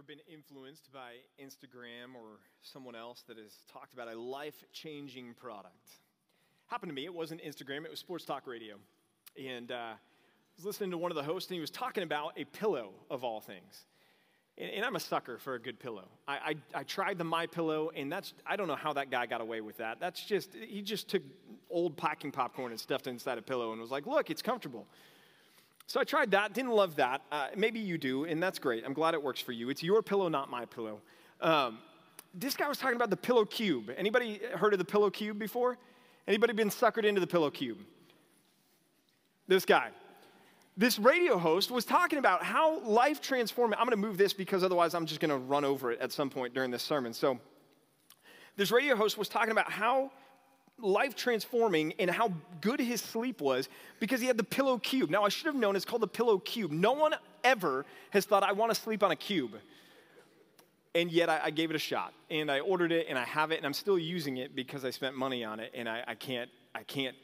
ever been influenced by Instagram or someone else that has talked about a life changing product? Happened to me. It wasn't Instagram, it was Sports Talk Radio. And uh, I was listening to one of the hosts, and he was talking about a pillow of all things. And, and I'm a sucker for a good pillow. I, I, I tried the My Pillow, and that's I don't know how that guy got away with that. That's just he just took old packing popcorn and stuffed it inside a pillow and was like, "Look, it's comfortable." So I tried that, didn't love that. Uh, maybe you do, and that's great. I'm glad it works for you. It's your pillow, not my pillow. Um, this guy was talking about the pillow cube. Anybody heard of the pillow cube before? Anybody been suckered into the pillow cube? This guy. This radio host was talking about how life transforming. I'm going to move this because otherwise I'm just going to run over it at some point during this sermon. So, this radio host was talking about how life transforming and how good his sleep was because he had the pillow cube. Now, I should have known it's called the pillow cube. No one ever has thought, I want to sleep on a cube. And yet, I, I, gave it a shot. And I ordered it and I have it and I'm still using it because I spent money on it and I, I can't, I can't,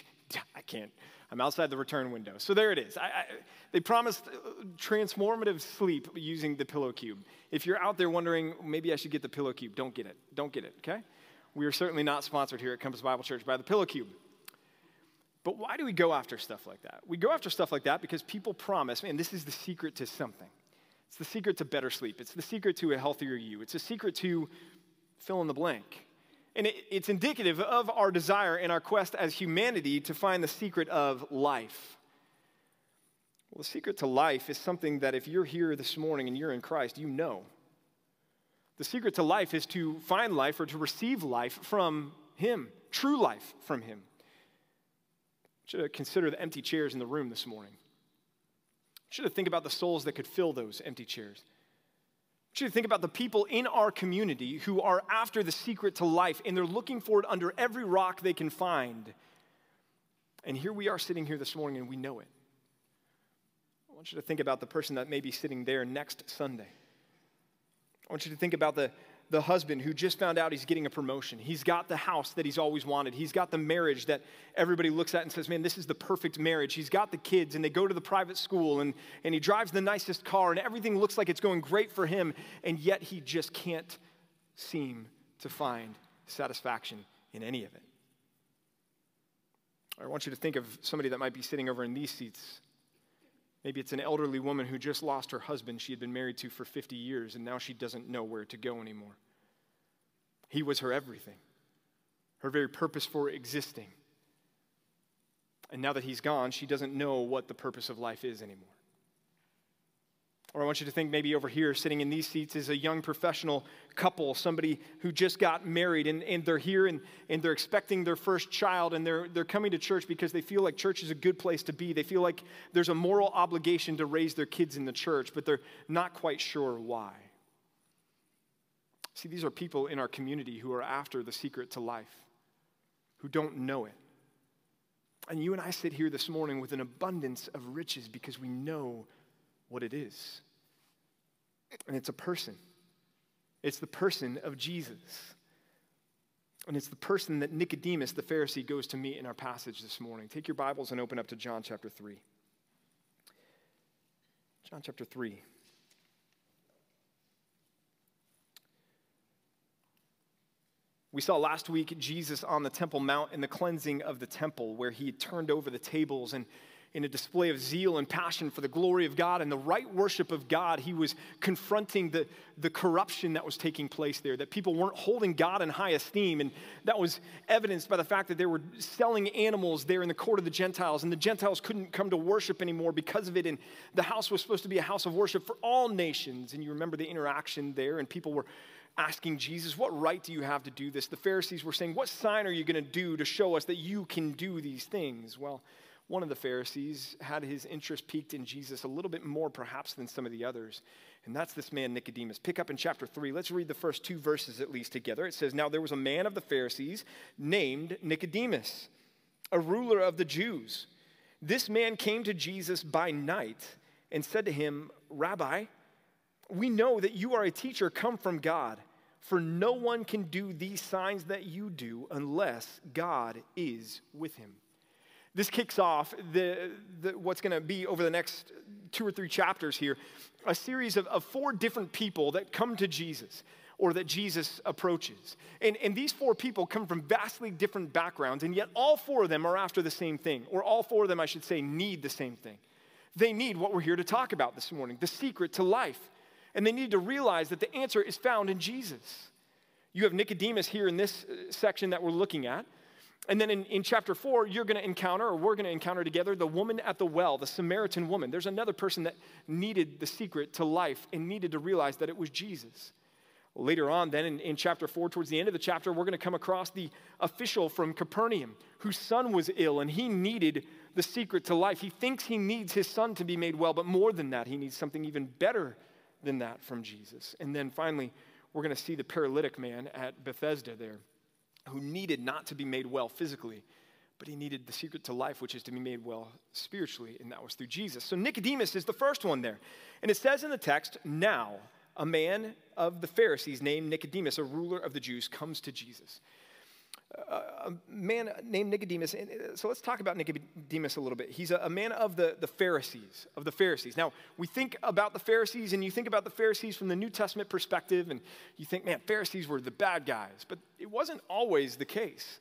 I can't. I'm outside the return window. So there it is. I, they promised uh, transformative sleep using the pillow cube. If you're out there wondering, maybe I should get the pillow cube, don't get it. Don't get it, okay? We are certainly not sponsored here at Compass Bible Church by the Pillow Cube. But why do we go after stuff like that? We go after stuff like that because people promise, man, this is the secret to something. It's the secret to better sleep. It's the secret to a healthier you. It's a secret to fill in the blank. And it, it's indicative of our desire and our quest as humanity to find the secret of life. Well, the secret to life is something that if you're here this morning and you're in Christ, you know. The secret to life is to find life or to receive life from Him, true life from Him. Should consider the empty chairs in the room this morning. Should think about the souls that could fill those empty chairs. Should think about the people in our community who are after the secret to life and they're looking for it under every rock they can find. And here we are sitting here this morning and we know it. I want you to think about the person that may be sitting there next Sunday. I want you to think about the, the husband who just found out he's getting a promotion. He's got the house that he's always wanted. He's got the marriage that everybody looks at and says, man, this is the perfect marriage. He's got the kids and they go to the private school and, and he drives the nicest car and everything looks like it's going great for him. And yet he just can't seem to find satisfaction in any of it. I want you to think of somebody that might be sitting over in these seats Maybe it's an elderly woman who just lost her husband she had been married to for 50 years and now she doesn't know where to go anymore. He was her everything, her very purpose for existing. And now that he's gone, she doesn't know what the purpose of life is anymore. Or I want you to think maybe over here, sitting in these seats, is a young professional couple, somebody who just got married and, and they're here and, and they're expecting their first child and they're, they're coming to church because they feel like church is a good place to be. They feel like there's a moral obligation to raise their kids in the church, but they're not quite sure why. See, these are people in our community who are after the secret to life, who don't know it. And you and I sit here this morning with an abundance of riches because we know what it is. And it's a person. It's the person of Jesus. And it's the person that Nicodemus, the Pharisee, goes to meet in our passage this morning. Take your Bibles and open up to John chapter 3. John chapter 3. We saw last week Jesus on the Temple Mount in the cleansing of the temple, where he turned over the tables and in a display of zeal and passion for the glory of God and the right worship of God, he was confronting the, the corruption that was taking place there, that people weren't holding God in high esteem. And that was evidenced by the fact that they were selling animals there in the court of the Gentiles, and the Gentiles couldn't come to worship anymore because of it. And the house was supposed to be a house of worship for all nations. And you remember the interaction there, and people were asking Jesus, What right do you have to do this? The Pharisees were saying, What sign are you going to do to show us that you can do these things? Well, one of the Pharisees had his interest piqued in Jesus a little bit more, perhaps, than some of the others. And that's this man, Nicodemus. Pick up in chapter 3. Let's read the first two verses at least together. It says, Now there was a man of the Pharisees named Nicodemus, a ruler of the Jews. This man came to Jesus by night and said to him, Rabbi, we know that you are a teacher come from God, for no one can do these signs that you do unless God is with him. This kicks off the, the what's going to be over the next two or three chapters here a series of, of four different people that come to Jesus or that Jesus approaches. And, and these four people come from vastly different backgrounds, and yet all four of them are after the same thing, or all four of them, I should say, need the same thing. They need what we're here to talk about this morning the secret to life. And they need to realize that the answer is found in Jesus. You have Nicodemus here in this uh, section that we're looking at. And then in, in chapter four, you're going to encounter, or we're going to encounter together, the woman at the well, the Samaritan woman. There's another person that needed the secret to life and needed to realize that it was Jesus. Later on, then in, in chapter 4, towards the end of the chapter, we're going to come across the official from Capernaum whose son was ill and he needed the secret to life. He thinks he needs his son to be made well, but more than that, he needs something even better than that from Jesus. And then finally, we're going to see the paralytic man at Bethesda there who needed not to be made well physically, but he needed the secret to life, which is to be made well spiritually, and that was through Jesus. So Nicodemus is the first one there. And it says in the text, now a man of the Pharisees named Nicodemus, a ruler of the Jews, comes to Jesus. A man named Nicodemus. Uh, so let's talk about Nicodemus a little bit. He's a, a man of the, the Pharisees, of the Pharisees. Now, we think about the Pharisees, and you think about the Pharisees from the New Testament perspective, and you think, man, Pharisees were the bad guys. But it wasn't always the case.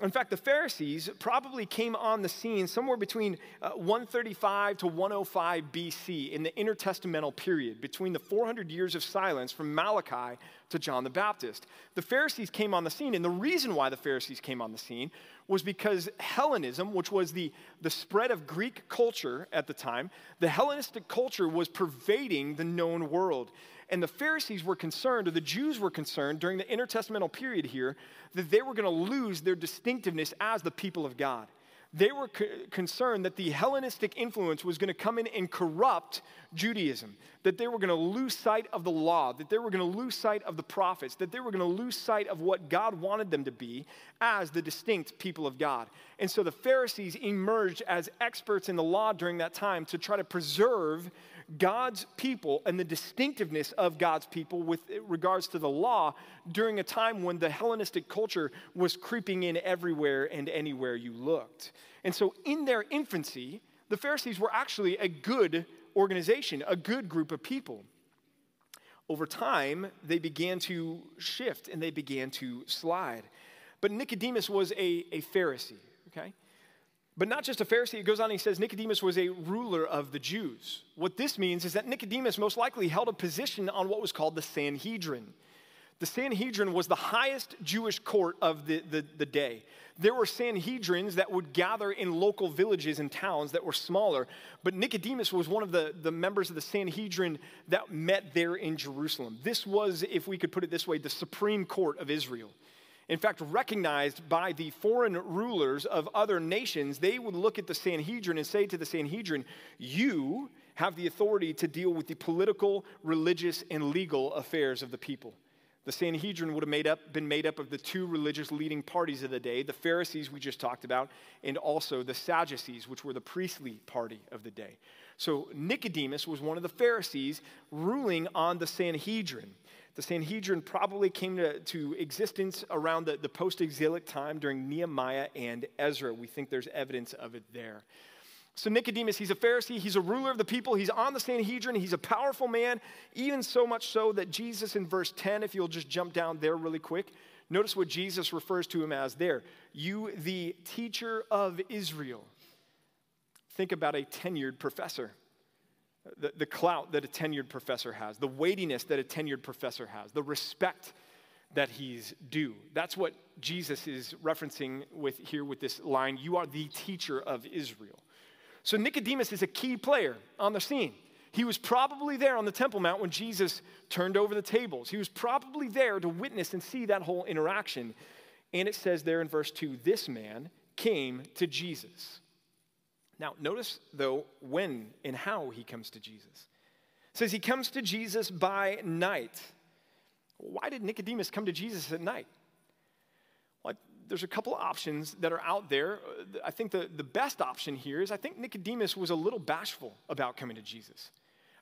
In fact, the Pharisees probably came on the scene somewhere between uh, 135 to 105 BC in the intertestamental period, between the 400 years of silence from Malachi to John the Baptist. The Pharisees came on the scene, and the reason why the Pharisees came on the scene was because Hellenism, which was the, the spread of Greek culture at the time, the Hellenistic culture was pervading the known world. And the Pharisees were concerned, or the Jews were concerned during the intertestamental period here, that they were going to lose their distinctiveness as the people of God. They were co- concerned that the Hellenistic influence was going to come in and corrupt Judaism, that they were going to lose sight of the law, that they were going to lose sight of the prophets, that they were going to lose sight of what God wanted them to be as the distinct people of God. And so the Pharisees emerged as experts in the law during that time to try to preserve God's people and the distinctiveness of God's people with regards to the law during a time when the Hellenistic culture was creeping in everywhere and anywhere you looked. And so, in their infancy, the Pharisees were actually a good organization, a good group of people. Over time, they began to shift and they began to slide. But Nicodemus was a, a Pharisee, okay? But not just a Pharisee, it goes on and he says Nicodemus was a ruler of the Jews. What this means is that Nicodemus most likely held a position on what was called the Sanhedrin. The Sanhedrin was the highest Jewish court of the, the, the, day. There were Sanhedrins that would gather in local villages and towns that were smaller, but Nicodemus was one of the, the members of the Sanhedrin that met there in Jerusalem. This was, if we could put it this way, the supreme court of Israel in fact, recognized by the foreign rulers of other nations, they would look at the Sanhedrin and say to the Sanhedrin, You have the authority to deal with the political, religious, and legal affairs of the people. The Sanhedrin would have made up, been made up of the two religious leading parties of the day the Pharisees, we just talked about, and also the Sadducees, which were the priestly party of the day. So Nicodemus was one of the Pharisees ruling on the Sanhedrin. The Sanhedrin probably came to, to existence around the, the post exilic time during Nehemiah and Ezra. We think there's evidence of it there. So, Nicodemus, he's a Pharisee, he's a ruler of the people, he's on the Sanhedrin, he's a powerful man, even so much so that Jesus, in verse 10, if you'll just jump down there really quick, notice what Jesus refers to him as there. You, the teacher of Israel. Think about a tenured professor the, the clout that a tenured professor has, the weightiness that a tenured professor has, the respect that he's due. That's what Jesus is referencing with here with this line You are the teacher of Israel. So Nicodemus is a key player on the scene. He was probably there on the Temple Mount when Jesus turned over the tables. He was probably there to witness and see that whole interaction. And it says there in verse 2 this man came to Jesus. Now, notice though when and how he comes to Jesus. It says he comes to Jesus by night. Why did Nicodemus come to Jesus at night? Well, there's a couple options that are out there. I think the, the best option here is I think Nicodemus was a little bashful about coming to Jesus.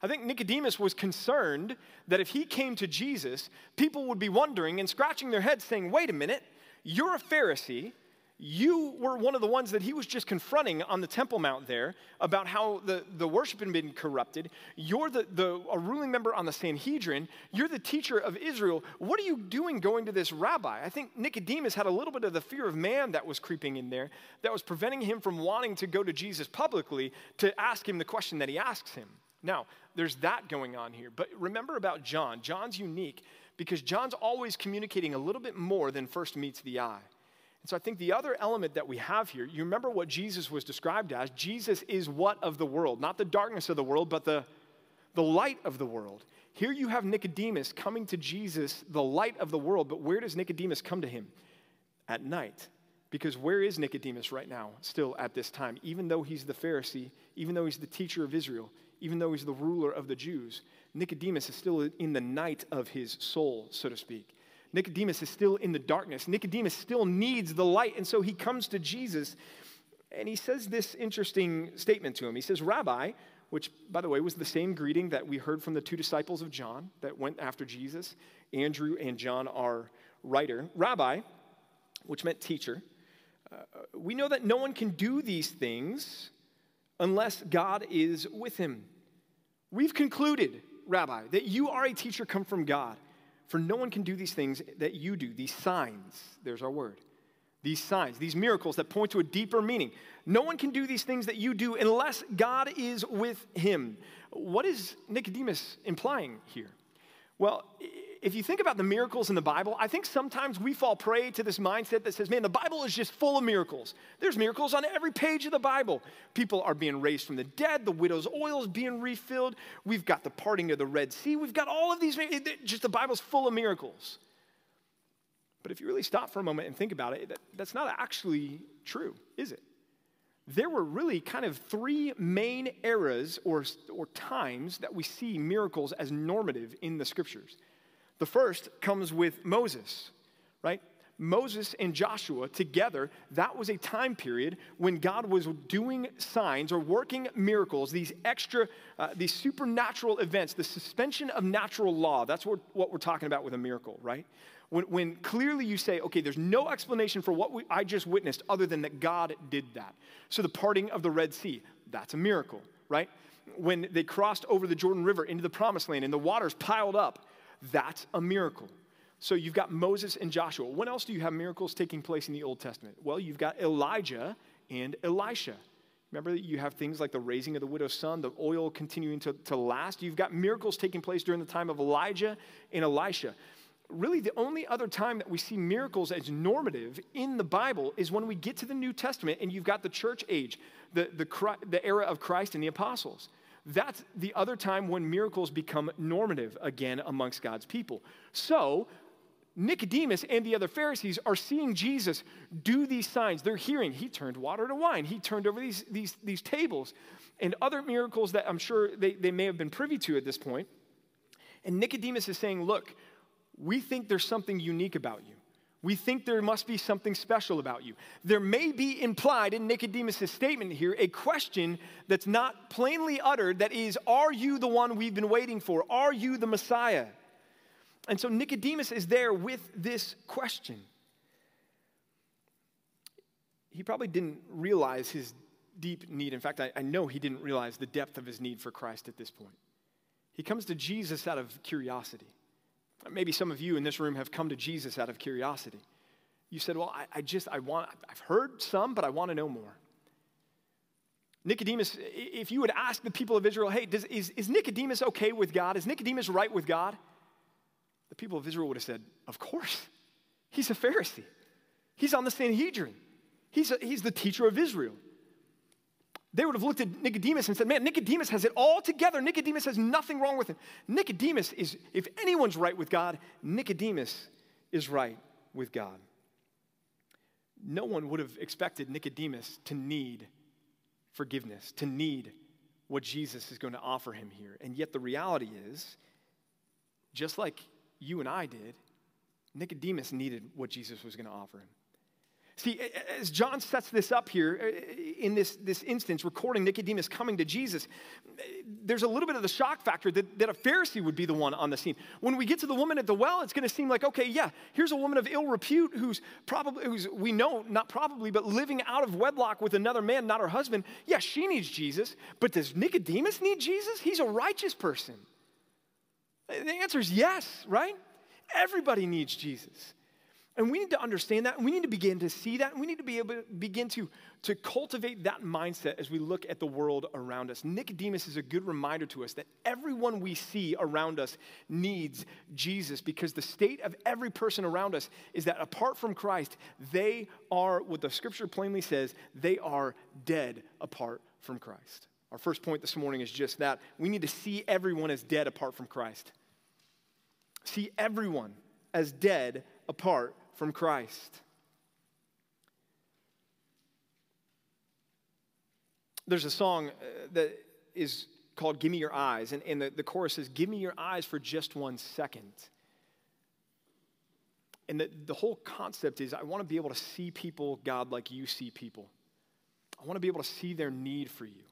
I think Nicodemus was concerned that if he came to Jesus, people would be wondering and scratching their heads saying, wait a minute, you're a Pharisee, You were one of the ones that he was just confronting on the Temple Mount there about how the, the worship had been corrupted. You're the, the, a ruling member on the Sanhedrin. You're the teacher of Israel. What are you doing going to this rabbi? I think Nicodemus had a little bit of the fear of man that was creeping in there that was preventing him from wanting to go to Jesus publicly to ask him the question that he asks him. Now, there's that going on here. But remember about John. John's unique because John's always communicating a little bit more than first meets the eye. And so I think the other element that we have here, you remember what Jesus was described as. Jesus is what of the world? Not the darkness of the world, but the, the light of the world. Here you have Nicodemus coming to Jesus, the light of the world, but where does Nicodemus come to him? At night. Because where is Nicodemus right now, still at this time? Even though he's the Pharisee, even though he's the teacher of Israel, even though he's the ruler of the Jews, Nicodemus is still in the night of his soul, so to speak. Nicodemus is still in the darkness. Nicodemus still needs the light. And so he comes to Jesus and he says this interesting statement to him. He says, Rabbi, which, by the way, was the same greeting that we heard from the two disciples of John that went after Jesus. Andrew and John are writer. Rabbi, which meant teacher, uh, we know that no one can do these things unless God is with him. We've concluded, Rabbi, that you are a teacher come from God. For no one can do these things that you do, these signs, there's our word. These signs, these miracles that point to a deeper meaning. No one can do these things that you do unless God is with him. What is Nicodemus implying here? Well, if you think about the miracles in the Bible, I think sometimes we fall prey to this mindset that says, man, the Bible is just full of miracles. There's miracles on every page of the Bible. People are being raised from the dead, the widow's oil is being refilled, we've got the parting of the Red Sea, we've got all of these, just the Bible's full of miracles. But if you really stop for a moment and think about it, that, that's not actually true, is it? there were really kind of three main eras or, or times that we see miracles as normative in the scriptures. The first comes with Moses, right? Moses and Joshua together, that was a time period when God was doing signs or working miracles, these extra, uh, these supernatural events, the suspension of natural law. That's what, what we're talking about with a miracle, right? When, when clearly you say, okay, there's no explanation for what we, I just witnessed other than that God did that. So the parting of the Red Sea, that's a miracle, right? When they crossed over the Jordan River into the promised land and the waters piled up, that's a miracle. So you've got Moses and Joshua. When else do you have miracles taking place in the Old Testament? Well, you've got Elijah and Elisha. Remember that you have things like the raising of the widow's son, the oil continuing to, to last. You've got miracles taking place during the time of Elijah and Elisha. Really, the only other time that we see miracles as normative in the Bible is when we get to the New Testament and you've got the church age, the, the, the era of Christ and the apostles. That's the other time when miracles become normative again amongst God's people. So, Nicodemus and the other Pharisees are seeing Jesus do these signs. They're hearing, he turned water to wine, he turned over these, these, these tables, and other miracles that I'm sure they, they may have been privy to at this point. And Nicodemus is saying, Look, we think there's something unique about you. We think there must be something special about you. There may be implied in Nicodemus' statement here a question that's not plainly uttered that is, Are you the one we've been waiting for? Are you the Messiah? And so Nicodemus is there with this question. He probably didn't realize his deep need. In fact, I, I know he didn't realize the depth of his need for Christ at this point. He comes to Jesus out of curiosity. Maybe some of you in this room have come to Jesus out of curiosity. You said, Well, I, I just, I want, I've heard some, but I want to know more. Nicodemus, if you would ask the people of Israel, hey, does, is, is Nicodemus okay with God? Is Nicodemus right with God? The people of Israel would have said, Of course. He's a Pharisee. He's on the Sanhedrin. He's, a, he's the teacher of Israel they would have looked at Nicodemus and said, Man, Nicodemus has it all together. Nicodemus has nothing wrong with him. Nicodemus is, if anyone's right with God, Nicodemus is right with God. No one would have expected Nicodemus to need forgiveness, to need what Jesus is going to offer him here. And yet the reality is, just like you and I did, Nicodemus needed what Jesus was going to offer him. See, as John sets this up here uh, in this, this instance, recording Nicodemus coming to Jesus, there's a little bit of the shock factor that, that a Pharisee would be the one on the scene. When we get to the woman at the well, it's going to seem like, okay, yeah, here's a woman of ill repute who's probably, who's, we know, not probably, but living out of wedlock with another man, not her husband. Yeah, she needs Jesus, but does Nicodemus need Jesus? He's a righteous person. The answer is yes, right? Everybody needs Jesus. And we need to understand that, and we need to begin to see that, and we need to be able to begin to, to cultivate that mindset as we look at the world around us. Nicodemus is a good reminder to us that everyone we see around us needs Jesus because the state of every person around us is that apart from Christ, they are, what the scripture plainly says, they are dead apart from Christ. Our first point this morning is just that. We need to see everyone as dead apart from Christ. See everyone as dead apart from Christ. There's a song uh, that is called Give Me Your Eyes, and, and the, the chorus says, Give me your eyes for just one second. And the, the whole concept is I want to be able to see people, God, like you see people. I want to be able to see their need for you.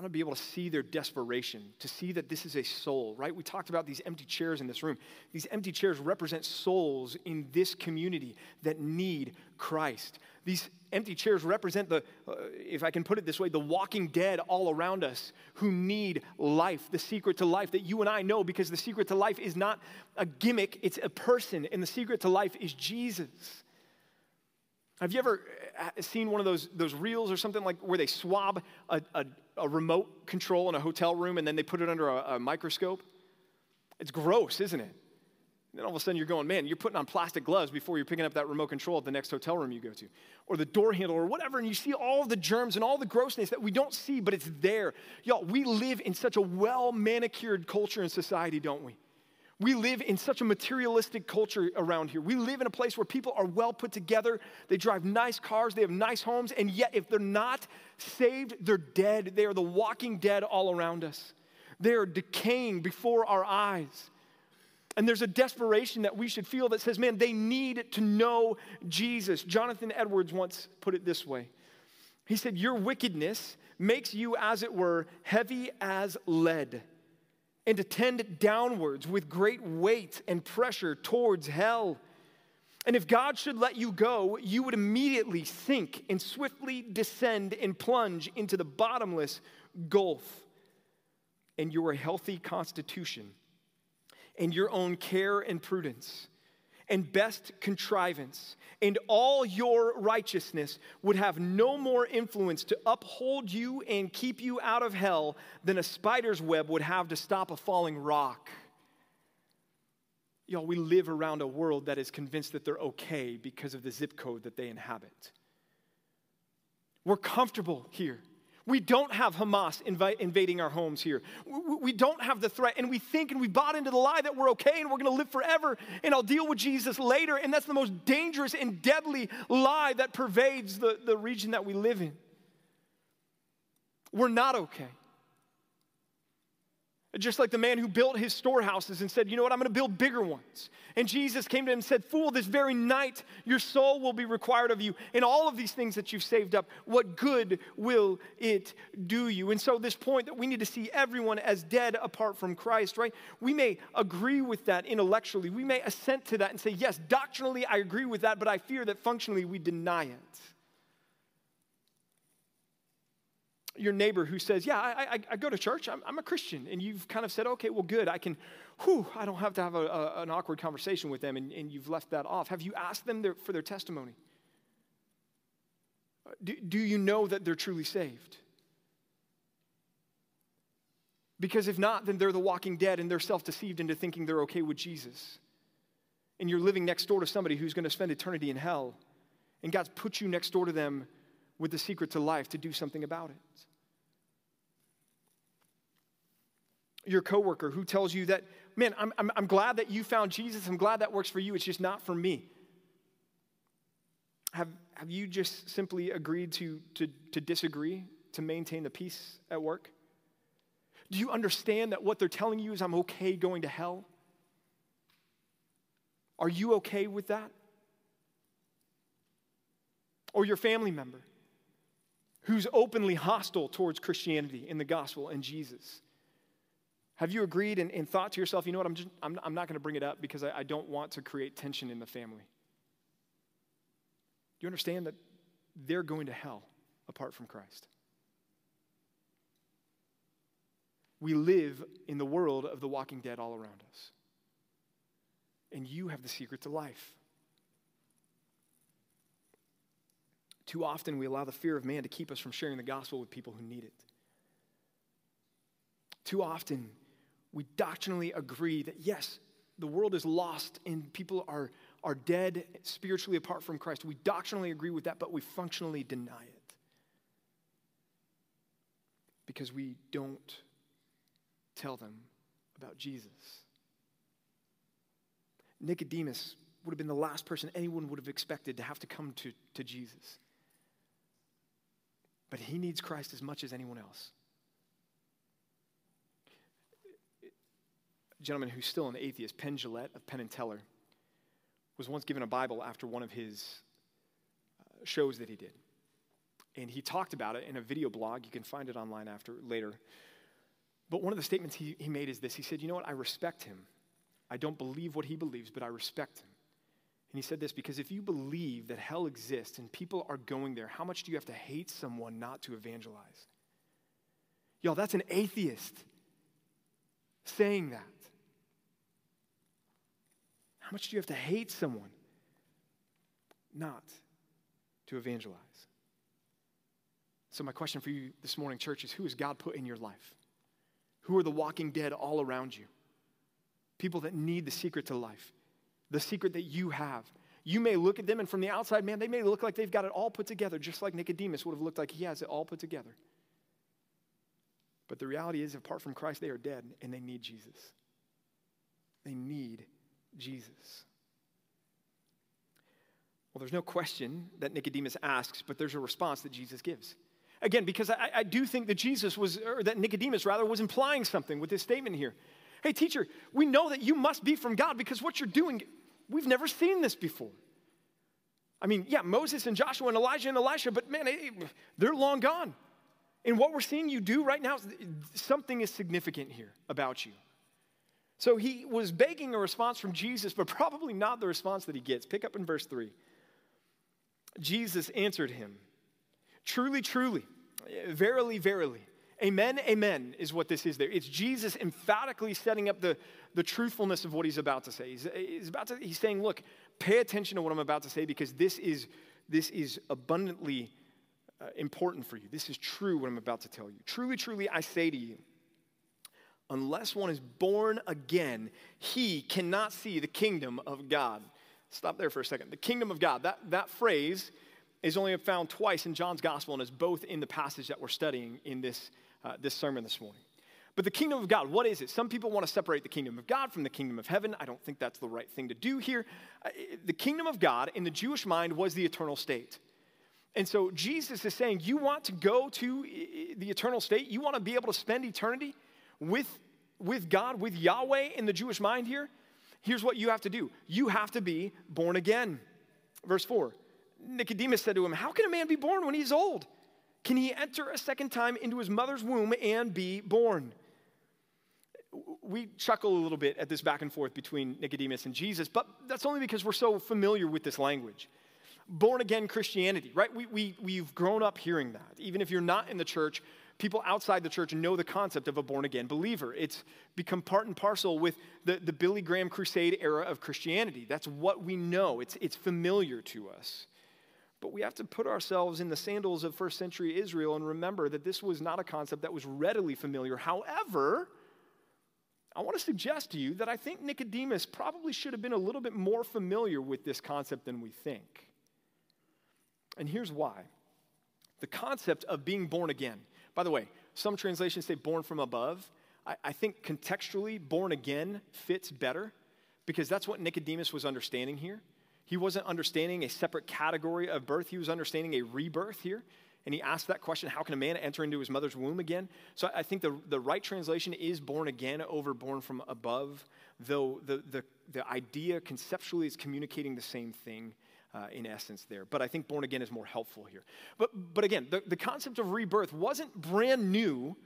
Want to be able to see their desperation, to see that this is a soul, right? We talked about these empty chairs in this room. These empty chairs represent souls in this community that need Christ. These empty chairs represent the, uh, if I can put it this way, the walking dead all around us who need life, the secret to life that you and I know because the secret to life is not a gimmick, it's a person, and the secret to life is Jesus. Have you ever uh, seen one of those, those reels or something like where they swab a, a, a remote control in a hotel room and then they put it under a, a microscope? It's gross, isn't it? And then all of a sudden you're going, man, you're putting on plastic gloves before you're picking up that remote control at the next hotel room you go to, or the door handle, or whatever, and you see all the germs and all the grossness that we don't see, but it's there. Y'all, we live in such a well manicured culture and society, don't we? We live in such a materialistic culture around here. We live in a place where people are well put together. They drive nice cars, they have nice homes, and yet if they're not saved, they're dead. They are the walking dead all around us. They are decaying before our eyes. And there's a desperation that we should feel that says, man, they need to know Jesus. Jonathan Edwards once put it this way He said, Your wickedness makes you, as it were, heavy as lead and to tend downwards with great weight and pressure towards hell. And if God should let you go, you would immediately sink and swiftly descend and plunge into the bottomless gulf. And your healthy constitution and your own care and prudence and best contrivance, and all your righteousness would have no more influence to uphold you and keep you out of hell than a spider's web would have to stop a falling rock. Y'all, we live around a world that is convinced that they're okay because of the zip code that they inhabit. We're comfortable here. We don't have Hamas invi- invading our homes here. We, we don't have the threat, and we think and we bought into the lie that we're okay and we're going to live forever and I'll deal with Jesus later. And that's the most dangerous and deadly lie that pervades the, the region that we live in. We're not okay. Just like the man who built his storehouses and said, You know what, I'm going to build bigger ones. And Jesus came to him and said, Fool, this very night your soul will be required of you. And all of these things that you've saved up, what good will it do you? And so, this point that we need to see everyone as dead apart from Christ, right? We may agree with that intellectually. We may assent to that and say, Yes, doctrinally I agree with that, but I fear that functionally we deny it. Your neighbor who says, Yeah, I, I, I go to church, I'm, I'm, a Christian, and you've kind of said, Okay, well, good, I can, whew, I don't have to have a, a, an awkward conversation with them, and, and, you've left that off. Have you asked them their, for their testimony? Uh, do, do you know that they're truly saved? Because if not, then they're the walking dead and they're self deceived into thinking they're okay with Jesus. And you're living next door to somebody who's going to spend eternity in hell. And God's put you next door to them with the secret to life to do something about it. Your coworker who tells you that, man, I'm, I'm, I'm glad that you found Jesus. I'm glad that works for you. It's just not for me. Have, have you just simply agreed to, to, to disagree to maintain the peace at work? Do you understand that what they're telling you is I'm okay going to hell? Are you okay with that? Or your family member who's openly hostile towards Christianity and the gospel and Jesus? Have you agreed and, and thought to yourself, you know what, I'm, just, I'm, I'm not going to bring it up because I, I don't want to create tension in the family? Do you understand that they're going to hell apart from Christ? We live in the world of the walking dead all around us. And you have the secret to life. Too often, we allow the fear of man to keep us from sharing the gospel with people who need it. Too often, we doctrinally agree that yes, the world is lost and people are, are dead spiritually apart from Christ. We doctrinally agree with that, but we functionally deny it because we don't tell them about Jesus. Nicodemus would have been the last person anyone would have expected to have to come to, to Jesus. But he needs Christ as much as anyone else. Gentleman who's still an atheist, Penn Jillette of Penn and Teller, was once given a Bible after one of his uh, shows that he did. And he talked about it in a video blog. You can find it online after later. But one of the statements he, he made is this He said, You know what? I respect him. I don't believe what he believes, but I respect him. And he said this because if you believe that hell exists and people are going there, how much do you have to hate someone not to evangelize? Y'all, that's an atheist saying that. How much do you have to hate someone not to evangelize? So, my question for you this morning, church, is who has God put in your life? Who are the walking dead all around you? People that need the secret to life, the secret that you have. You may look at them, and from the outside, man, they may look like they've got it all put together, just like Nicodemus would have looked like he has it all put together. But the reality is, apart from Christ, they are dead and they need Jesus. They need Jesus. Well, there's no question that Nicodemus asks, but there's a response that Jesus gives. Again, because I, I, do think that Jesus was, or that Nicodemus rather, was implying something with this statement here. Hey, teacher, we know that you must be from God because what you're doing, we've never seen this before. I mean, yeah, Moses and Joshua and Elijah and Elisha, but man, they're long gone. And what we're seeing you do right now, something is significant here about you. So he was begging a response from Jesus, but probably not the response that he gets. Pick up in verse 3. Jesus answered him. Truly, truly, verily, verily. Amen, amen is what this is there. It's Jesus emphatically setting up the, the truthfulness of what he's about to say. He's, he's, about to, he's saying, look, pay attention to what I'm about to say because this is, this is abundantly uh, important for you. This is true what I'm about to tell you. Truly, truly, I say to you, unless one is born again, he cannot see the kingdom of God. Stop there for a second. The kingdom of God, that, that phrase is only found twice in John's gospel and is both in the passage that we're studying in this, uh, this sermon this morning. But the kingdom of God, what is it? Some people want to separate the kingdom of God from the kingdom of heaven. I don't think that's the right thing to do here. Uh, the kingdom of God in the Jewish mind was the eternal state. And so Jesus is saying, You want to go to the eternal state? You want to be able to spend eternity with, with God, with Yahweh in the Jewish mind here? Here's what you have to do you have to be born again. Verse 4 Nicodemus said to him, How can a man be born when he's old? Can he enter a second time into his mother's womb and be born? We chuckle a little bit at this back and forth between Nicodemus and Jesus, but that's only because we're so familiar with this language. Born again Christianity, right? We, we, we've grown up hearing that. Even if you're not in the church, people outside the church know the concept of a born again believer. It's become part and parcel with the, the Billy Graham crusade era of Christianity. That's what we know, it's, it's familiar to us. But we have to put ourselves in the sandals of first century Israel and remember that this was not a concept that was readily familiar. However, I want to suggest to you that I think Nicodemus probably should have been a little bit more familiar with this concept than we think. And here's why the concept of being born again. By the way, some translations say born from above. I, I think contextually, born again fits better because that's what Nicodemus was understanding here. He wasn't understanding a separate category of birth, he was understanding a rebirth here. And he asked that question how can a man enter into his mother's womb again? So I think the, the right translation is born again over born from above, though the, the, the idea conceptually is communicating the same thing. Uh, in essence there. But I think born again is more helpful here. But, but again, the, the concept of rebirth wasn't brand new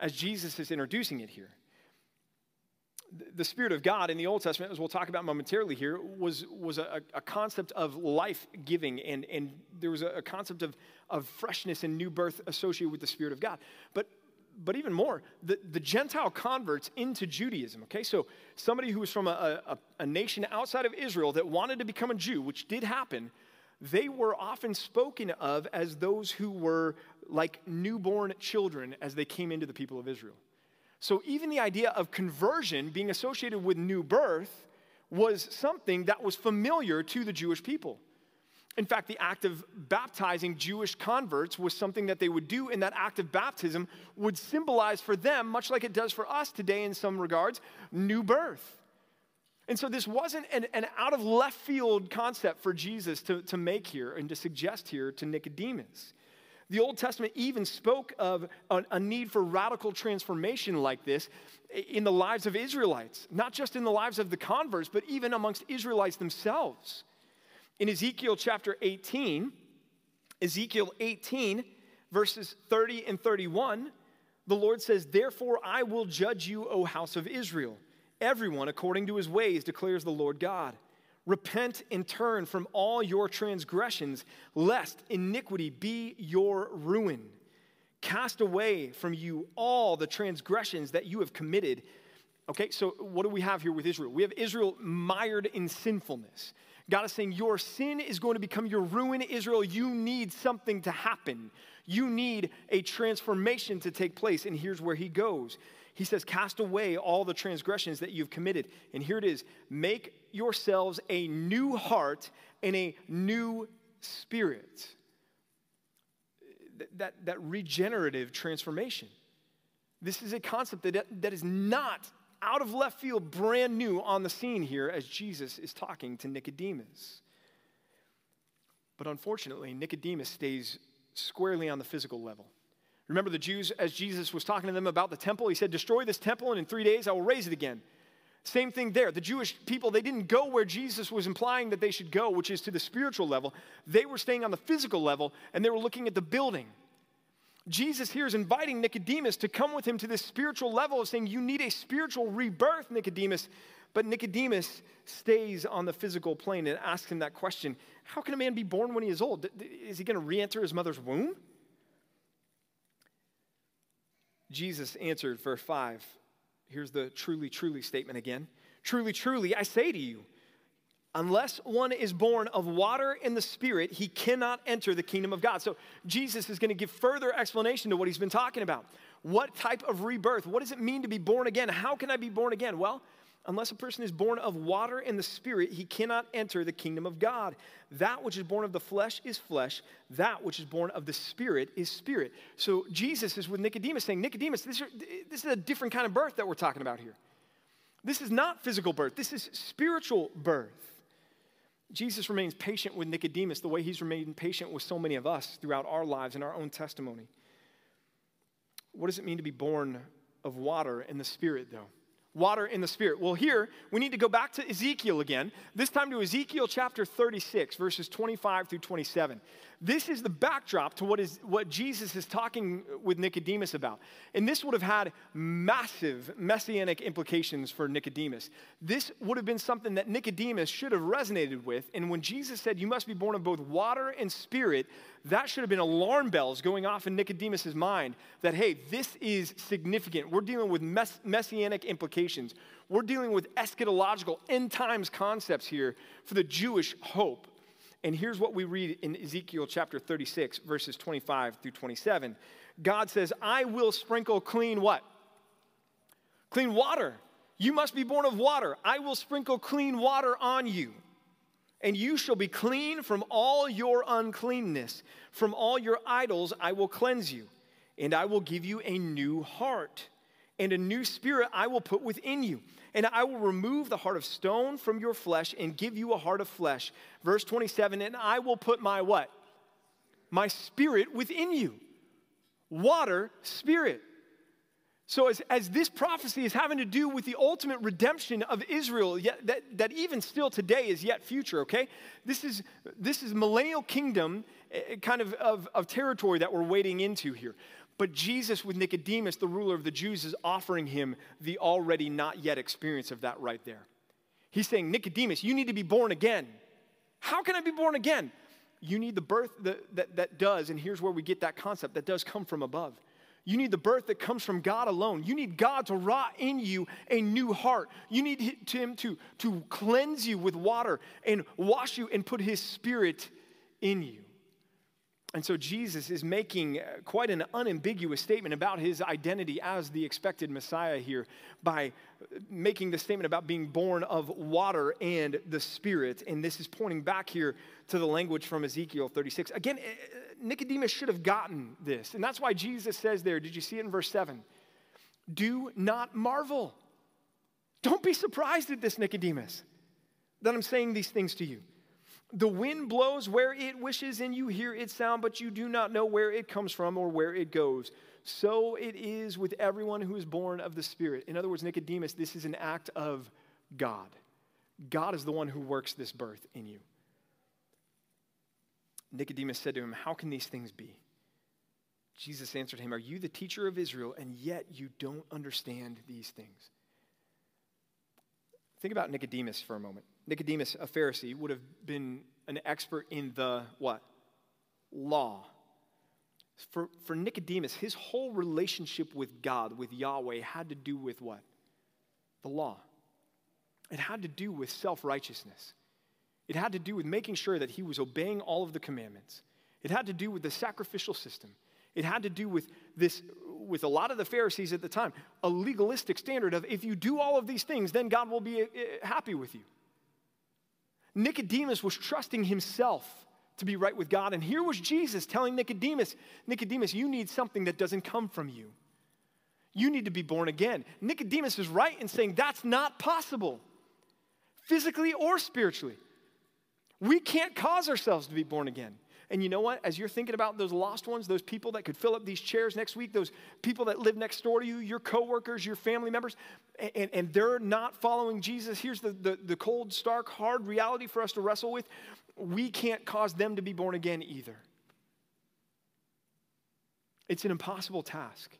as Jesus is introducing it here. The Spirit of God in the Old Testament, as we'll talk about momentarily here, was, was a, a concept of life giving, and, and there was a, a concept of, of freshness and new birth associated with the Spirit of God. But but even more, the, the Gentile converts into Judaism, okay? So somebody who was from a, a, a, nation outside of Israel that wanted to become a Jew, which did happen, they were often spoken of as those who were like newborn children as they came into the people of Israel. So even the idea of conversion being associated with new birth was something that was familiar to the Jewish people. In fact, the act of baptizing Jewish converts was something that they would do, and that act of baptism would symbolize for them, much like it does for us today in some regards, new birth. And so this wasn't an, an out of left field concept for Jesus to, to make here and to suggest here to Nicodemus. The Old Testament even spoke of a, a, need for radical transformation like this in the lives of Israelites, not just in the lives of the converts, but even amongst Israelites themselves. In Ezekiel chapter 18, Ezekiel 18, verses 30 and 31, the Lord says, Therefore I will judge you, O house of Israel. Everyone according to his ways, declares the Lord God. Repent and turn from all your transgressions, lest iniquity be your ruin. Cast away from you all the transgressions that you have committed. Okay, so what do we have here with Israel? We have Israel mired in sinfulness. God is saying, Your sin is going to become your ruin, Israel. You need something to happen. You need a transformation to take place. And here's where he goes He says, Cast away all the transgressions that you've committed. And here it is make yourselves a new heart and a new spirit. That, that regenerative transformation. This is a concept that, that is not out of left field, brand new on the scene here as Jesus is talking to Nicodemus. But unfortunately, Nicodemus stays squarely on the physical level. Remember the Jews, as Jesus was talking to them about the temple, he said, Destroy this temple, and in three days I will raise it again. Same thing there. The Jewish people, they didn't go where Jesus was implying that they should go, which is to the spiritual level. They were staying on the physical level, and they were looking at the building. Jesus here is inviting Nicodemus to come with him to this spiritual level of saying, You need a spiritual rebirth, Nicodemus. But Nicodemus stays on the physical plane and asks him that question How can a man be born when he is old? Is he going to re enter his mother's womb? Jesus answered, verse 5. Here's the truly, truly statement again. Truly, truly, I say to you, Unless one is born of water and the Spirit, he cannot enter the kingdom of God. So Jesus is going to give further explanation to what he's been talking about. What type of rebirth? What does it mean to be born again? How can I be born again? Well, unless a person is born of water and the Spirit, he cannot enter the kingdom of God. That which is born of the flesh is flesh, that which is born of the Spirit is spirit. So Jesus is with Nicodemus saying, Nicodemus, this is a different kind of birth that we're talking about here. This is not physical birth, this is spiritual birth. Jesus remains patient with Nicodemus the way he's remained patient with so many of us throughout our lives and our own testimony. What does it mean to be born of water and the Spirit, though? Water in the Spirit. Well, here we need to go back to Ezekiel again, this time to Ezekiel chapter 36, verses 25 through 27. This is the backdrop to what, is, what Jesus is talking with Nicodemus about. And this would have had massive messianic implications for Nicodemus. This would have been something that Nicodemus should have resonated with. And when Jesus said, You must be born of both water and spirit, that should have been alarm bells going off in Nicodemus's mind that, hey, this is significant. We're dealing with mess- messianic implications. We're dealing with eschatological end times concepts here for the Jewish hope. And here's what we read in Ezekiel chapter 36, verses 25 through 27. God says, I will sprinkle clean what? Clean water. You must be born of water. I will sprinkle clean water on you. And you shall be clean from all your uncleanness. From all your idols I will cleanse you. And I will give you a new heart. And a new spirit I will put within you and I will remove the heart of stone from your flesh and give you a heart of flesh. Verse 27, and I will put my what? My spirit within you. Water, spirit. So, as, as this prophecy is having to do with the ultimate redemption of Israel, yet, that, that even still today is yet future, okay? This is, this is millennial kingdom eh, eh, kind of, of, of territory that we're wading into here. But Jesus, with Nicodemus, the ruler of the Jews, is offering him the already not yet experience of that right there. He's saying, Nicodemus, you need to be born again. How can I be born again? You need the birth that, that, that does, and here's where we get that concept that does come from above. You need the birth that comes from God alone. You need God to rot in you a new heart. You need Him to, to cleanse you with water and wash you and put His Spirit in you. And so Jesus is making uh, quite an unambiguous statement about his identity as the expected Messiah here by making the statement about being born of water and the Spirit. And this is pointing back here to the language from Ezekiel 36. Again, uh, Nicodemus should have gotten this. And that's why Jesus says there, did you see it in verse 7? Do not marvel. Don't be surprised at this, Nicodemus, that I'm saying these things to you. The wind blows where it wishes, and you hear its sound, but you do not know where it comes from or where it goes. So it is with everyone who is born of the Spirit. In other words, Nicodemus, this is an act of God. God is the one who works this birth in you. Nicodemus said to him, How can these things be? Jesus answered him, Are you the teacher of Israel, and yet you don't understand these things? Think about Nicodemus for a moment. Nicodemus, a Pharisee, would have been an expert in the what? Law. For, for Nicodemus, his whole relationship with God, with Yahweh, had to do with what? The law. It had to do with self righteousness. It had to do with making sure that he was obeying all of the commandments. It had to do with the sacrificial system. It had to do with this, with a lot of the Pharisees at the time, a legalistic standard of if you do all of these things, then God will be uh, happy with you. Nicodemus was trusting himself to be right with God. And here was Jesus telling Nicodemus, Nicodemus, you need something that doesn't come from you. You need to be born again. Nicodemus is right in saying that's not possible, physically or spiritually. We can't cause ourselves to be born again. And you know what? As you're thinking about those lost ones, those people that could fill up these chairs next week, those people that live next door to you, your coworkers, your family members, and, and they're not following Jesus, here's the, the, the cold, stark, hard reality for us to wrestle with. We can't cause them to be born again either. It's an impossible task.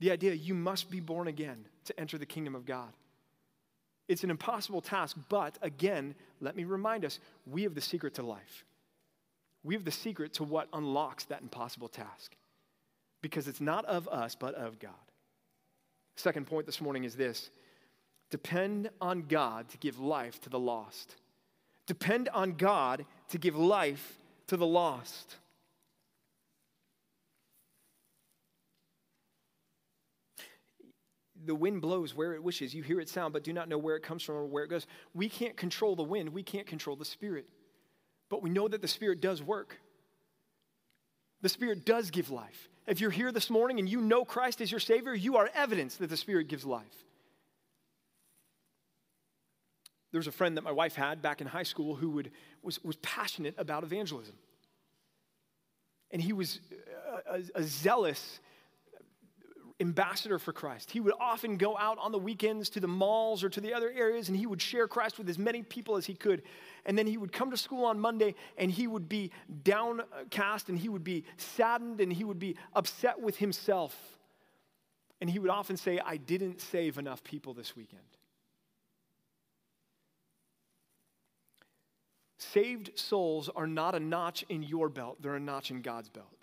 The idea you must be born again to enter the kingdom of God. It's an impossible task, but again, let me remind us we have the secret to life. We have the secret to what unlocks that impossible task because it's not of us, but of God. Second point this morning is this depend on God to give life to the lost. Depend on God to give life to the lost. the wind blows where it wishes. You hear it sound, but do not know where it comes from or where it goes. We can't control the wind, we can't control the Spirit. But we know that the Spirit does work. The Spirit does give life. If you're here this morning and you know Christ as your Savior, you are evidence that the Spirit gives life. There was a friend that my wife had back in high school who would, was, was passionate about evangelism. And he was a, a, a zealous ambassador for Christ. He would often go out on the weekends to the malls or to the other areas and he would share Christ with as many people as he could. And then he would come to school on Monday and he would be downcast and he would be saddened and he would be upset with himself. And he would often say, I didn't save enough people this weekend. Saved souls are not a notch in your belt, they're a notch in God's belt.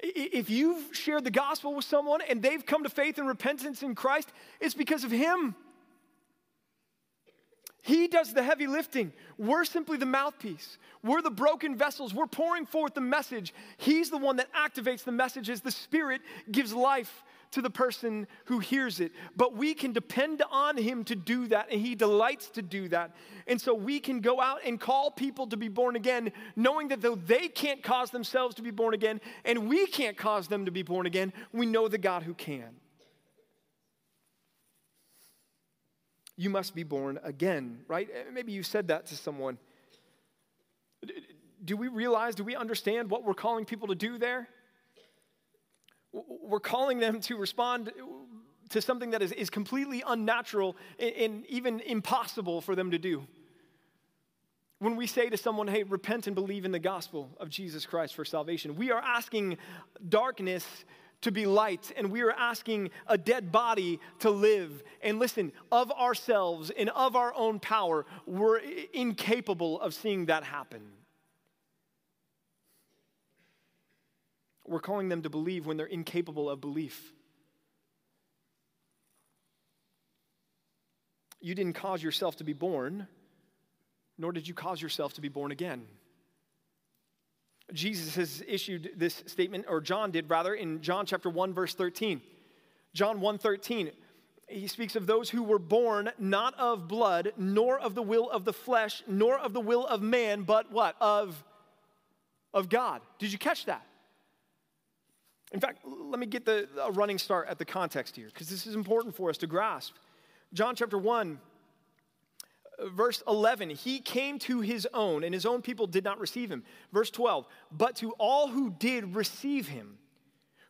If you've shared the gospel with someone and they've come to faith and repentance in Christ, it's because of Him. He does the heavy lifting. We're simply the mouthpiece. We're the broken vessels. We're pouring forth the message. He's the one that activates the message as the Spirit gives life to the person who hears it. But we can depend on Him to do that, and He delights to do that. And so we can go out and call people to be born again, knowing that though they can't cause themselves to be born again, and we can't cause them to be born again, we know the God who can. You must be born again, right? Eh, maybe you said that to someone. Do we realize, do we understand what we're calling people to do there? We're calling them to respond to something that is, is completely unnatural and, and even impossible for them to do. When we say to someone, hey, repent and believe in the gospel of Jesus Christ for salvation, we are asking darkness to be light, and we are asking a dead body to live. And listen, of ourselves and of our own power, we're incapable of seeing that happen. We're calling them to believe when they're incapable of belief. You didn't cause yourself to be born, nor did you cause yourself to be born again. Jesus has issued this statement, or John did rather, in John chapter 1, verse 13. John 1 13, he speaks of those who were born not of blood, nor of the will of the flesh, nor of the will of man, but what? Of, of God. Did you catch that? In fact, let me get the, a running start at the context here, because this is important for us to grasp. John chapter 1, verse 11, he came to his own, and his own people did not receive him. Verse 12, but to all who did receive him,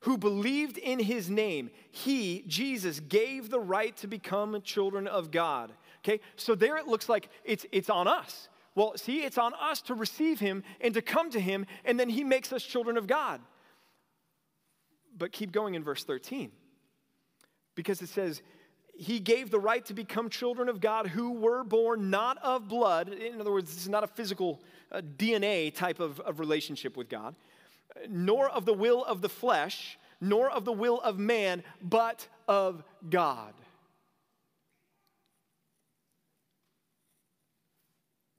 who believed in his name, he, Jesus, gave the right to become children of God. Okay, so there it looks like it's, it's on us. Well, see, it's on us to receive him and to come to him, and then he makes us children of God. But keep going in verse 13, because it says, he gave the right to become children of God who were born not of blood. In other words, this is not a physical uh, DNA type of, of relationship with God, nor of the will of the flesh, nor of the will of man, but of God.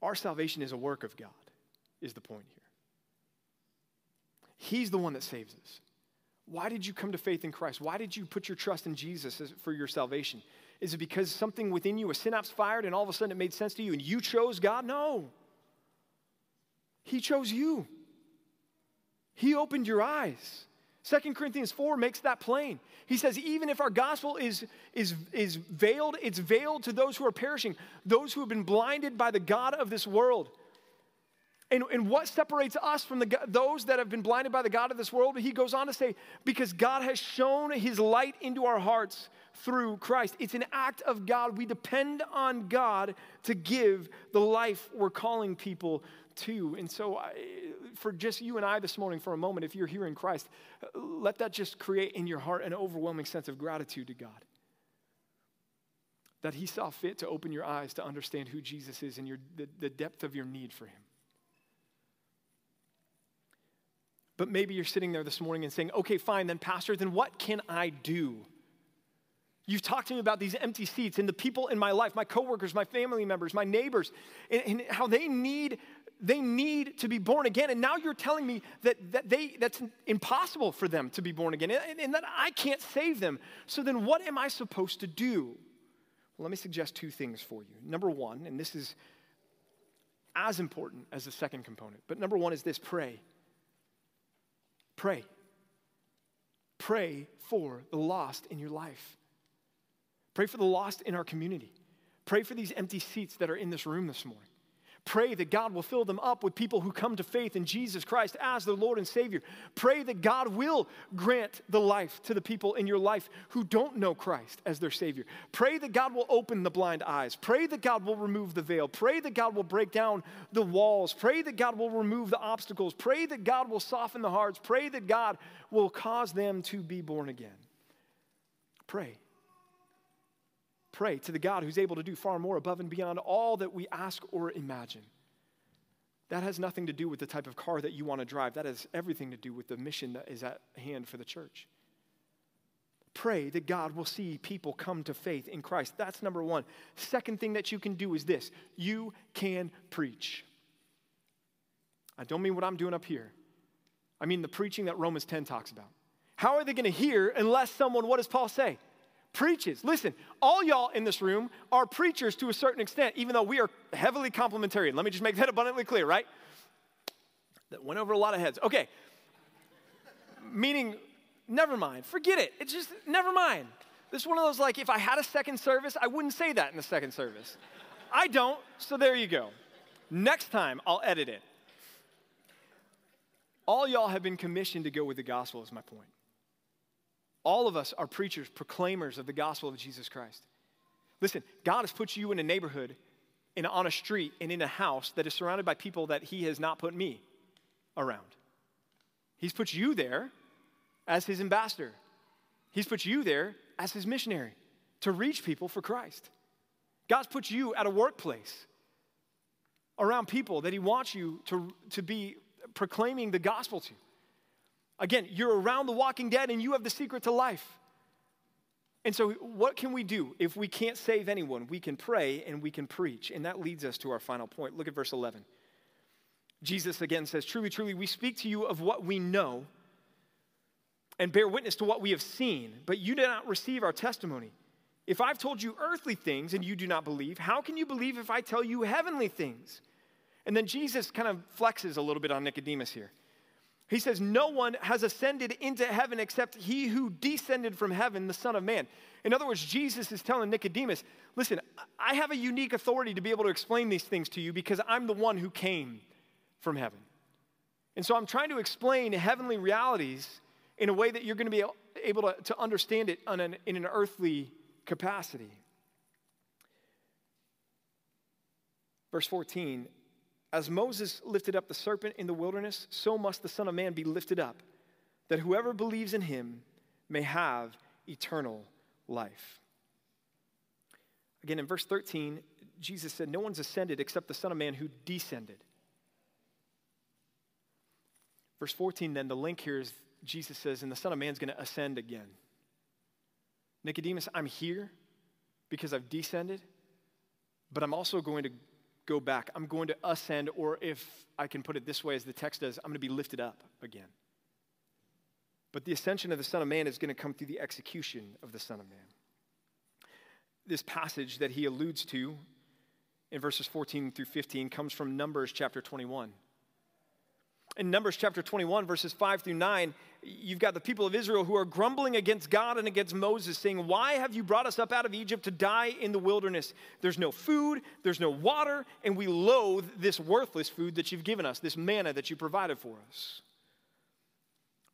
Our salvation is a work of God, is the point here. He's the one that saves us. Why did you come to faith in Christ? Why did you put your trust in Jesus for your salvation? Is it because something within you, a synapse fired, and all of a sudden it made sense to you and you chose God? No. He chose you. He opened your eyes. 2 Corinthians 4 makes that plain. He says, even if our gospel is, is, is veiled, it's veiled to those who are perishing, those who have been blinded by the God of this world. And, and what separates us from the, those that have been blinded by the God of this world? He goes on to say, because God has shown his light into our hearts through Christ. It's an act of God. We depend on God to give the life we're calling people to. And so, I, for just you and I this morning, for a moment, if you're here in Christ, let that just create in your heart an overwhelming sense of gratitude to God. That He saw fit to open your eyes to understand who Jesus is and your, the, the depth of your need for Him. But maybe you're sitting there this morning and saying, okay, fine, then, Pastor, then what can I do? You've talked to me about these empty seats and the people in my life, my coworkers, my family members, my neighbors, and, and how they need they need to be born again. And now you're telling me that, that they, that's impossible for them to be born again and, and, that I can't save them. So then what am I supposed to do? Well, let me suggest two things for you. Number one, and this is as important as the second component, but number one is this pray. Pray. Pray for the lost in your life. Pray for the lost in our community. Pray for these empty seats that are in this room this morning. Pray that God will fill them up with people who come to faith in Jesus Christ as their Lord and Savior. Pray that God will grant the life to the people in your life who don't know Christ as their Savior. Pray that God will open the blind eyes. Pray that God will remove the veil. Pray that God will break down the walls. Pray that God will remove the obstacles. Pray that God will soften the hearts. Pray that God will cause them to be born again. Pray pray to the God who's able to do far more above and beyond all that we ask or imagine. That has nothing to do with the type of car that you want to drive. That has everything to do with the mission that is at hand for the church. Pray that God will see people come to faith in Christ. That's number one. Second thing that you can do is this you can preach. I don't mean what I'm doing up here, I mean the preaching that Romans 10 talks about. How are they going to hear unless someone, what does Paul say? Preaches. Listen, all y'all in this room are preachers to a certain extent, even though we are heavily complementarian. Let me just make that abundantly clear, right? That went over a lot of heads. Okay. Meaning, never mind. Forget it. It's just, never mind. This is one of those like, if I had a second service, I wouldn't say that in the second service. I don't, so there you go. Next time, I'll edit it. All y'all have been commissioned to go with the gospel, is my point. All of us are preachers, proclaimers of the gospel of Jesus Christ. Listen, God has put you in a neighborhood, and on a street, and in a house that is surrounded by people that He has not put me around. He's put you there as His ambassador, He's put you there as His missionary to reach people for Christ. God's put you at a workplace around people that He wants you to, to be proclaiming the gospel to. Again, you're around the walking dead and you have the secret to life. And so, what can we do if we can't save anyone? We can pray and we can preach. And that leads us to our final point. Look at verse 11. Jesus again says, Truly, truly, we speak to you of what we know and bear witness to what we have seen, but you do not receive our testimony. If I've told you earthly things and you do not believe, how can you believe if I tell you heavenly things? And then Jesus kind of flexes a little bit on Nicodemus here. He says, No one has ascended into heaven except he who descended from heaven, the Son of Man. In other words, Jesus is telling Nicodemus, Listen, I have a unique authority to be able to explain these things to you because I'm the one who came from heaven. And so I'm trying to explain heavenly realities in a way that you're going to be able to, to understand it an, in an earthly capacity. Verse 14 as Moses lifted up the serpent in the wilderness, so must the Son of Man be lifted up, that whoever believes in him may have eternal life. Again, in verse 13, Jesus said, No one's ascended except the Son of Man who descended. Verse 14, then the link here is Jesus says, And the Son of Man's going to ascend again. Nicodemus, I'm here because I've descended, but I'm also going to go back. I'm going to ascend, or if I can put it this way, as the text does, I'm going to be lifted up again. But the ascension of the Son of Man is going to come through the execution of the Son of Man. This passage that he alludes to in verses 14 through 15 comes from Numbers chapter 21 in Numbers chapter 21, verses 5 through 9, you've got the people of Israel who are grumbling against God and against Moses, saying, Why have you brought us up out of Egypt to die in the wilderness? There's no food, there's no water, and we loathe this worthless food that you've given us, this manna that you provided for us.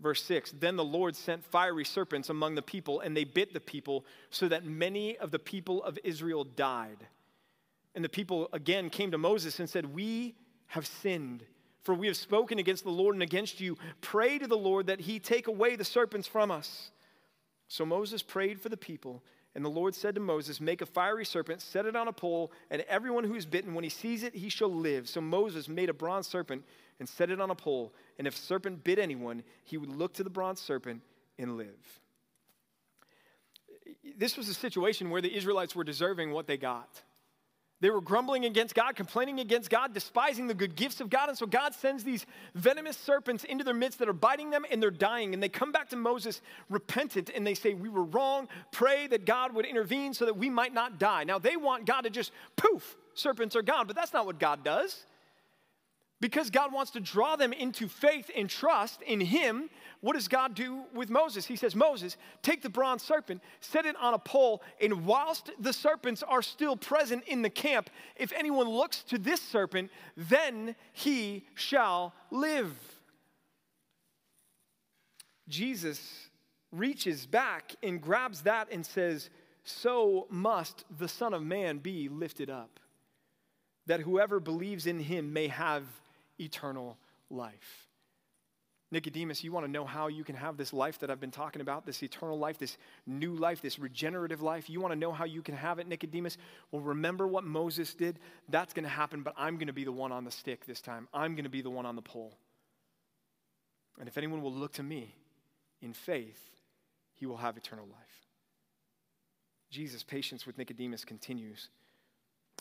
Verse 6 Then the Lord sent fiery serpents among the people, and they bit the people, so that many of the people of Israel died. And the people again came to Moses and said, We have sinned for we have spoken against the Lord and against you. Pray to the Lord that he take away the serpents from us. So Moses prayed for the people, and the Lord said to Moses, Make a fiery serpent, set it on a pole, and everyone who is bitten, when he sees it, he shall live. So Moses made a bronze serpent and set it on a pole, and if a serpent bit anyone, he would look to the bronze serpent and live. This was a situation where the Israelites were deserving what they got. They were grumbling against God, complaining against God, despising the good gifts of God. And so God sends these venomous serpents into their midst that are biting them and they're dying. And they come back to Moses repentant and they say, We were wrong. Pray that God would intervene so that we might not die. Now they want God to just poof, serpents are gone. But that's not what God does. Because God wants to draw them into faith and trust in Him, what does God do with Moses? He says, Moses, take the bronze serpent, set it on a pole, and whilst the serpents are still present in the camp, if anyone looks to this serpent, then he shall live. Jesus reaches back and grabs that and says, So must the Son of Man be lifted up, that whoever believes in him may have eternal life. Nicodemus, you want to know how you can have this life that I've been talking about, this eternal life, this new life, this regenerative life? You want to know how you can have it, Nicodemus? Well, remember what Moses did? That's going to happen, but I'm going to be the one on the stick this time. I'm going to be the one on the pole. And if anyone will look to me in faith, he will have eternal life. Jesus' patience with Nicodemus continues.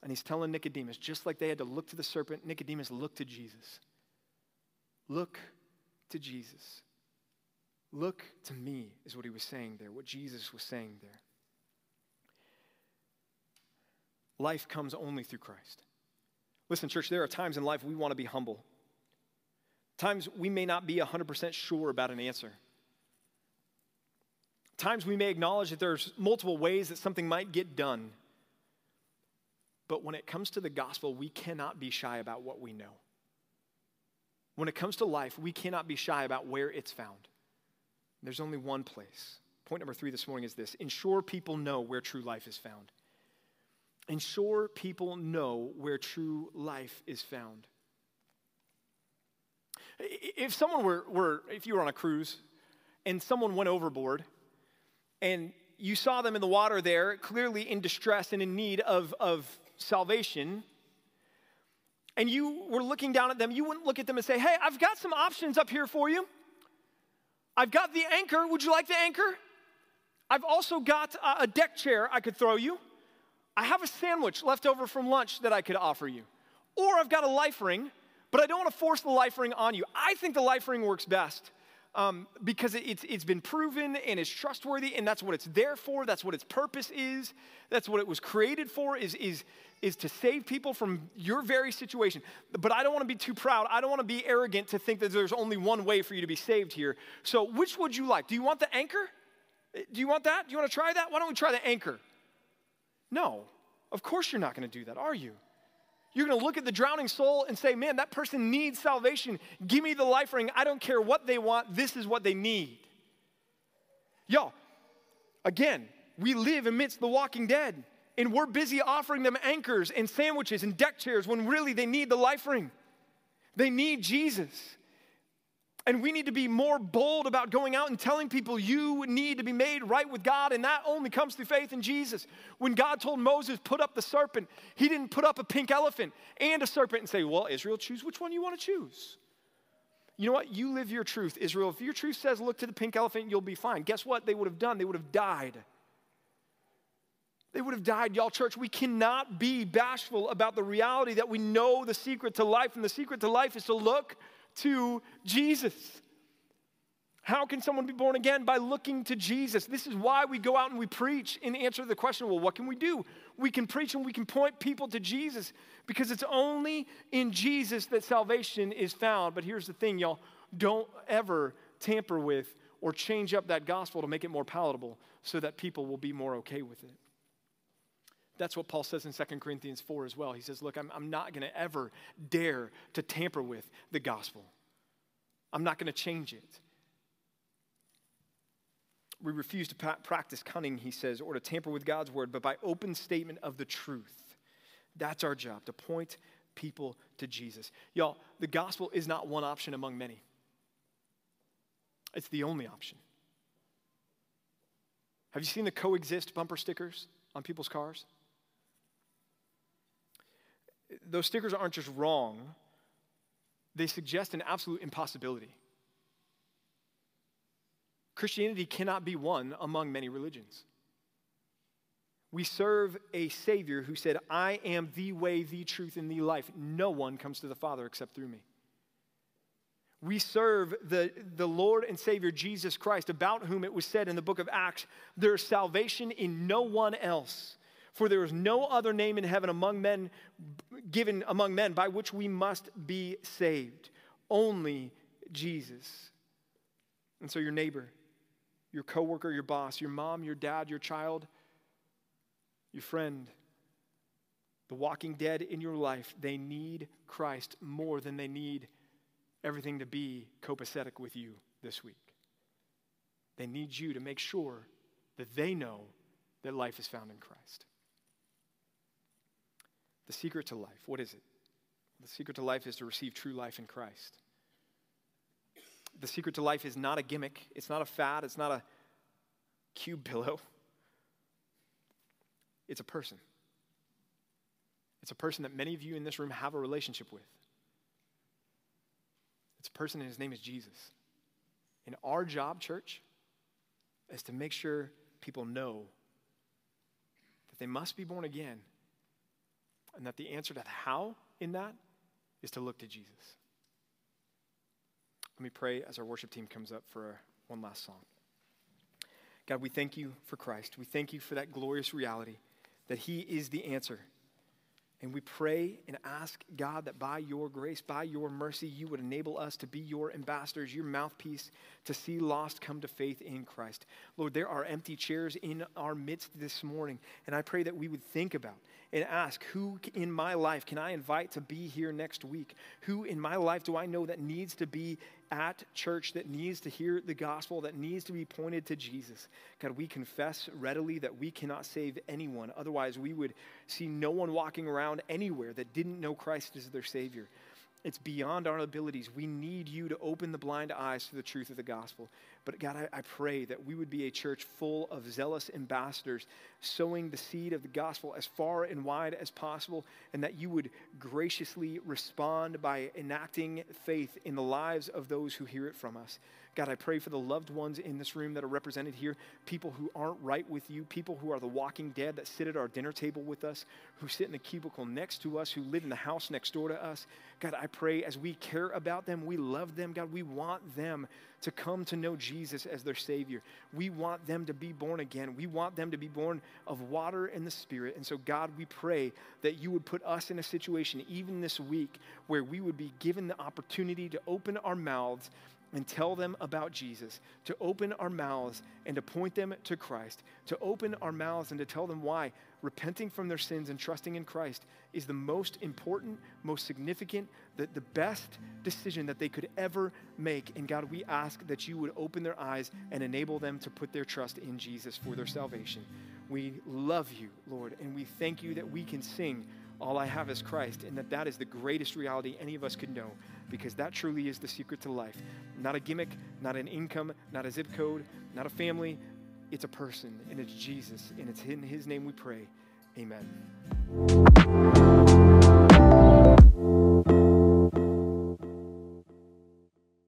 And he's telling Nicodemus, just like they had to look to the serpent, Nicodemus, look to Jesus. Look to Jesus. Look to me, is what he was saying there, what Jesus was saying there. Life comes only through Christ. Listen, church, there are times in life we want to be humble. Times we may not be 100% sure about an answer. Times we may acknowledge that there's multiple ways that something might get done. But when it comes to the gospel, we cannot be shy about what we know. When it comes to life, we cannot be shy about where it's found. There's only one place Point number three this morning is this ensure people know where true life is found. Ensure people know where true life is found. If someone were, were, if you were on a cruise and someone went overboard and you saw them in the water there, clearly in distress and in need of, of salvation, and you were looking down at them, you wouldn't look at them and say, Hey, I've got some options up here for you. I've got the anchor. Would you like the anchor? I've also got a deck chair I could throw you. I have a sandwich left over from lunch that I could offer you. Or I've got a life ring, but I don't want to force the life ring on you. I think the life ring works best um, because it's, it's been proven and is trustworthy, and that's what it's there for. That's what its purpose is. That's what it was created for, is, is, is to save people from your very situation. But I don't want to be too proud. I don't want to be arrogant to think that there's only one way for you to be saved here. So, which would you like? Do you want the anchor? Do you want that? Do you want to try that? Why don't we try the anchor? No, of course you're not going to do that, are you? You're going to look at the drowning soul and say, man, that person needs salvation. Give me the life ring. I don't care what they want. This is what they need. Y'all, again, we live amidst the walking dead, and we're busy offering them anchors and sandwiches and deck chairs when really they need the life ring. They need Jesus. And we need to be more bold about going out and telling people you need to be made right with God, and that only comes through faith in Jesus. When God told Moses, put up the serpent, he didn't put up a pink elephant and a serpent and say, Well, Israel, choose which one you want to choose. You know what? You live your truth, Israel. If your truth says, Look to the pink elephant, you'll be fine. Guess what they would have done? They would have died. They would have died, y'all, church. We cannot be bashful about the reality that we know the secret to life, and the secret to life is to look to Jesus. How can someone be born again? By looking to Jesus. This is why we go out and we preach and answer to the question well, what can we do? We can preach and we can point people to Jesus because it's only in Jesus that salvation is found. But here's the thing, y'all don't ever tamper with or change up that gospel to make it more palatable so that people will be more okay with it. That's what Paul says in 2 Corinthians 4 as well. He says, Look, I'm, I'm not going to ever dare to tamper with the gospel, I'm not going to change it. We refuse to practice cunning, he says, or to tamper with God's word, but by open statement of the truth. That's our job, to point people to Jesus. Y'all, the gospel is not one option among many, it's the only option. Have you seen the coexist bumper stickers on people's cars? Those stickers aren't just wrong, they suggest an absolute impossibility. Christianity cannot be one among many religions. We serve a Savior who said, I am the way, the truth, and the life. No one comes to the Father except through me. We serve the, the Lord and Savior Jesus Christ, about whom it was said in the book of Acts, there is salvation in no one else. For there is no other name in heaven among men given among men by which we must be saved. Only Jesus. And so your neighbor, your coworker, your boss, your mom, your dad, your child, your friend, the walking dead in your life, they need Christ more than they need everything to be copacetic with you this week. They need you to make sure that they know that life is found in Christ. The secret to life, what is it? The secret to life is to receive true life in Christ. The secret to life is not a gimmick, it's not a fad, it's not a cube pillow. It's a person. It's a person that many of you in this room have a relationship with. It's a person, and his name is Jesus. And our job, church, is to make sure people know that they must be born again and that the answer to the how in that is to look to Jesus. Let me pray as our worship team comes up for one last song. God, we thank you for Christ. We thank you for that glorious reality that He is the answer. And we pray and ask, God, that by your grace, by your mercy, you would enable us to be your ambassadors, your mouthpiece, to see lost come to faith in Christ. Lord, there are empty chairs in our midst this morning, and I pray that we would think about and ask, who in my life can I invite to be here next week? Who in my life do I know that needs to be at church, that needs to hear the gospel, that needs to be pointed to Jesus? God, we confess readily that we cannot save anyone. Otherwise, we would see no one walking around anywhere that didn't know Christ as their Savior. It's beyond our abilities. We need you to open the blind eyes to the truth of the gospel. But God, I, I, pray that we would be a church full of zealous ambassadors, sowing the seed of the gospel as far and wide as possible, and that you would graciously respond by enacting faith in the lives of those who hear it from us. God, I pray for the loved ones in this room that are represented here, people who aren't right with you, people who are the walking dead that sit at our dinner table with us, who sit in the cubicle next to us, who live in the house next door to us. God, I pray as we care about them, we love them, God, we want them to come to know Jesus as their Savior. We want them to be born again. We want them to be born of water and the Spirit. And so, God, we pray that you would put us in a situation, even this week, where we would be given the opportunity to open our mouths and tell them about Jesus, to open our mouths and to point them to Christ, to open our mouths and to tell them why repenting from their sins and trusting in Christ is the most important, most significant, the, the best decision that they could ever make. And God, we ask that you would open their eyes and enable them to put their trust in Jesus for their salvation. We love you, Lord, and we thank you that we can sing all I have is Christ, and that that is the greatest reality any of us could know, because that truly is the secret to life. Not a gimmick, not an income, not a zip code, not a family. It's a person, and it's Jesus, and it's in His name we pray. Amen.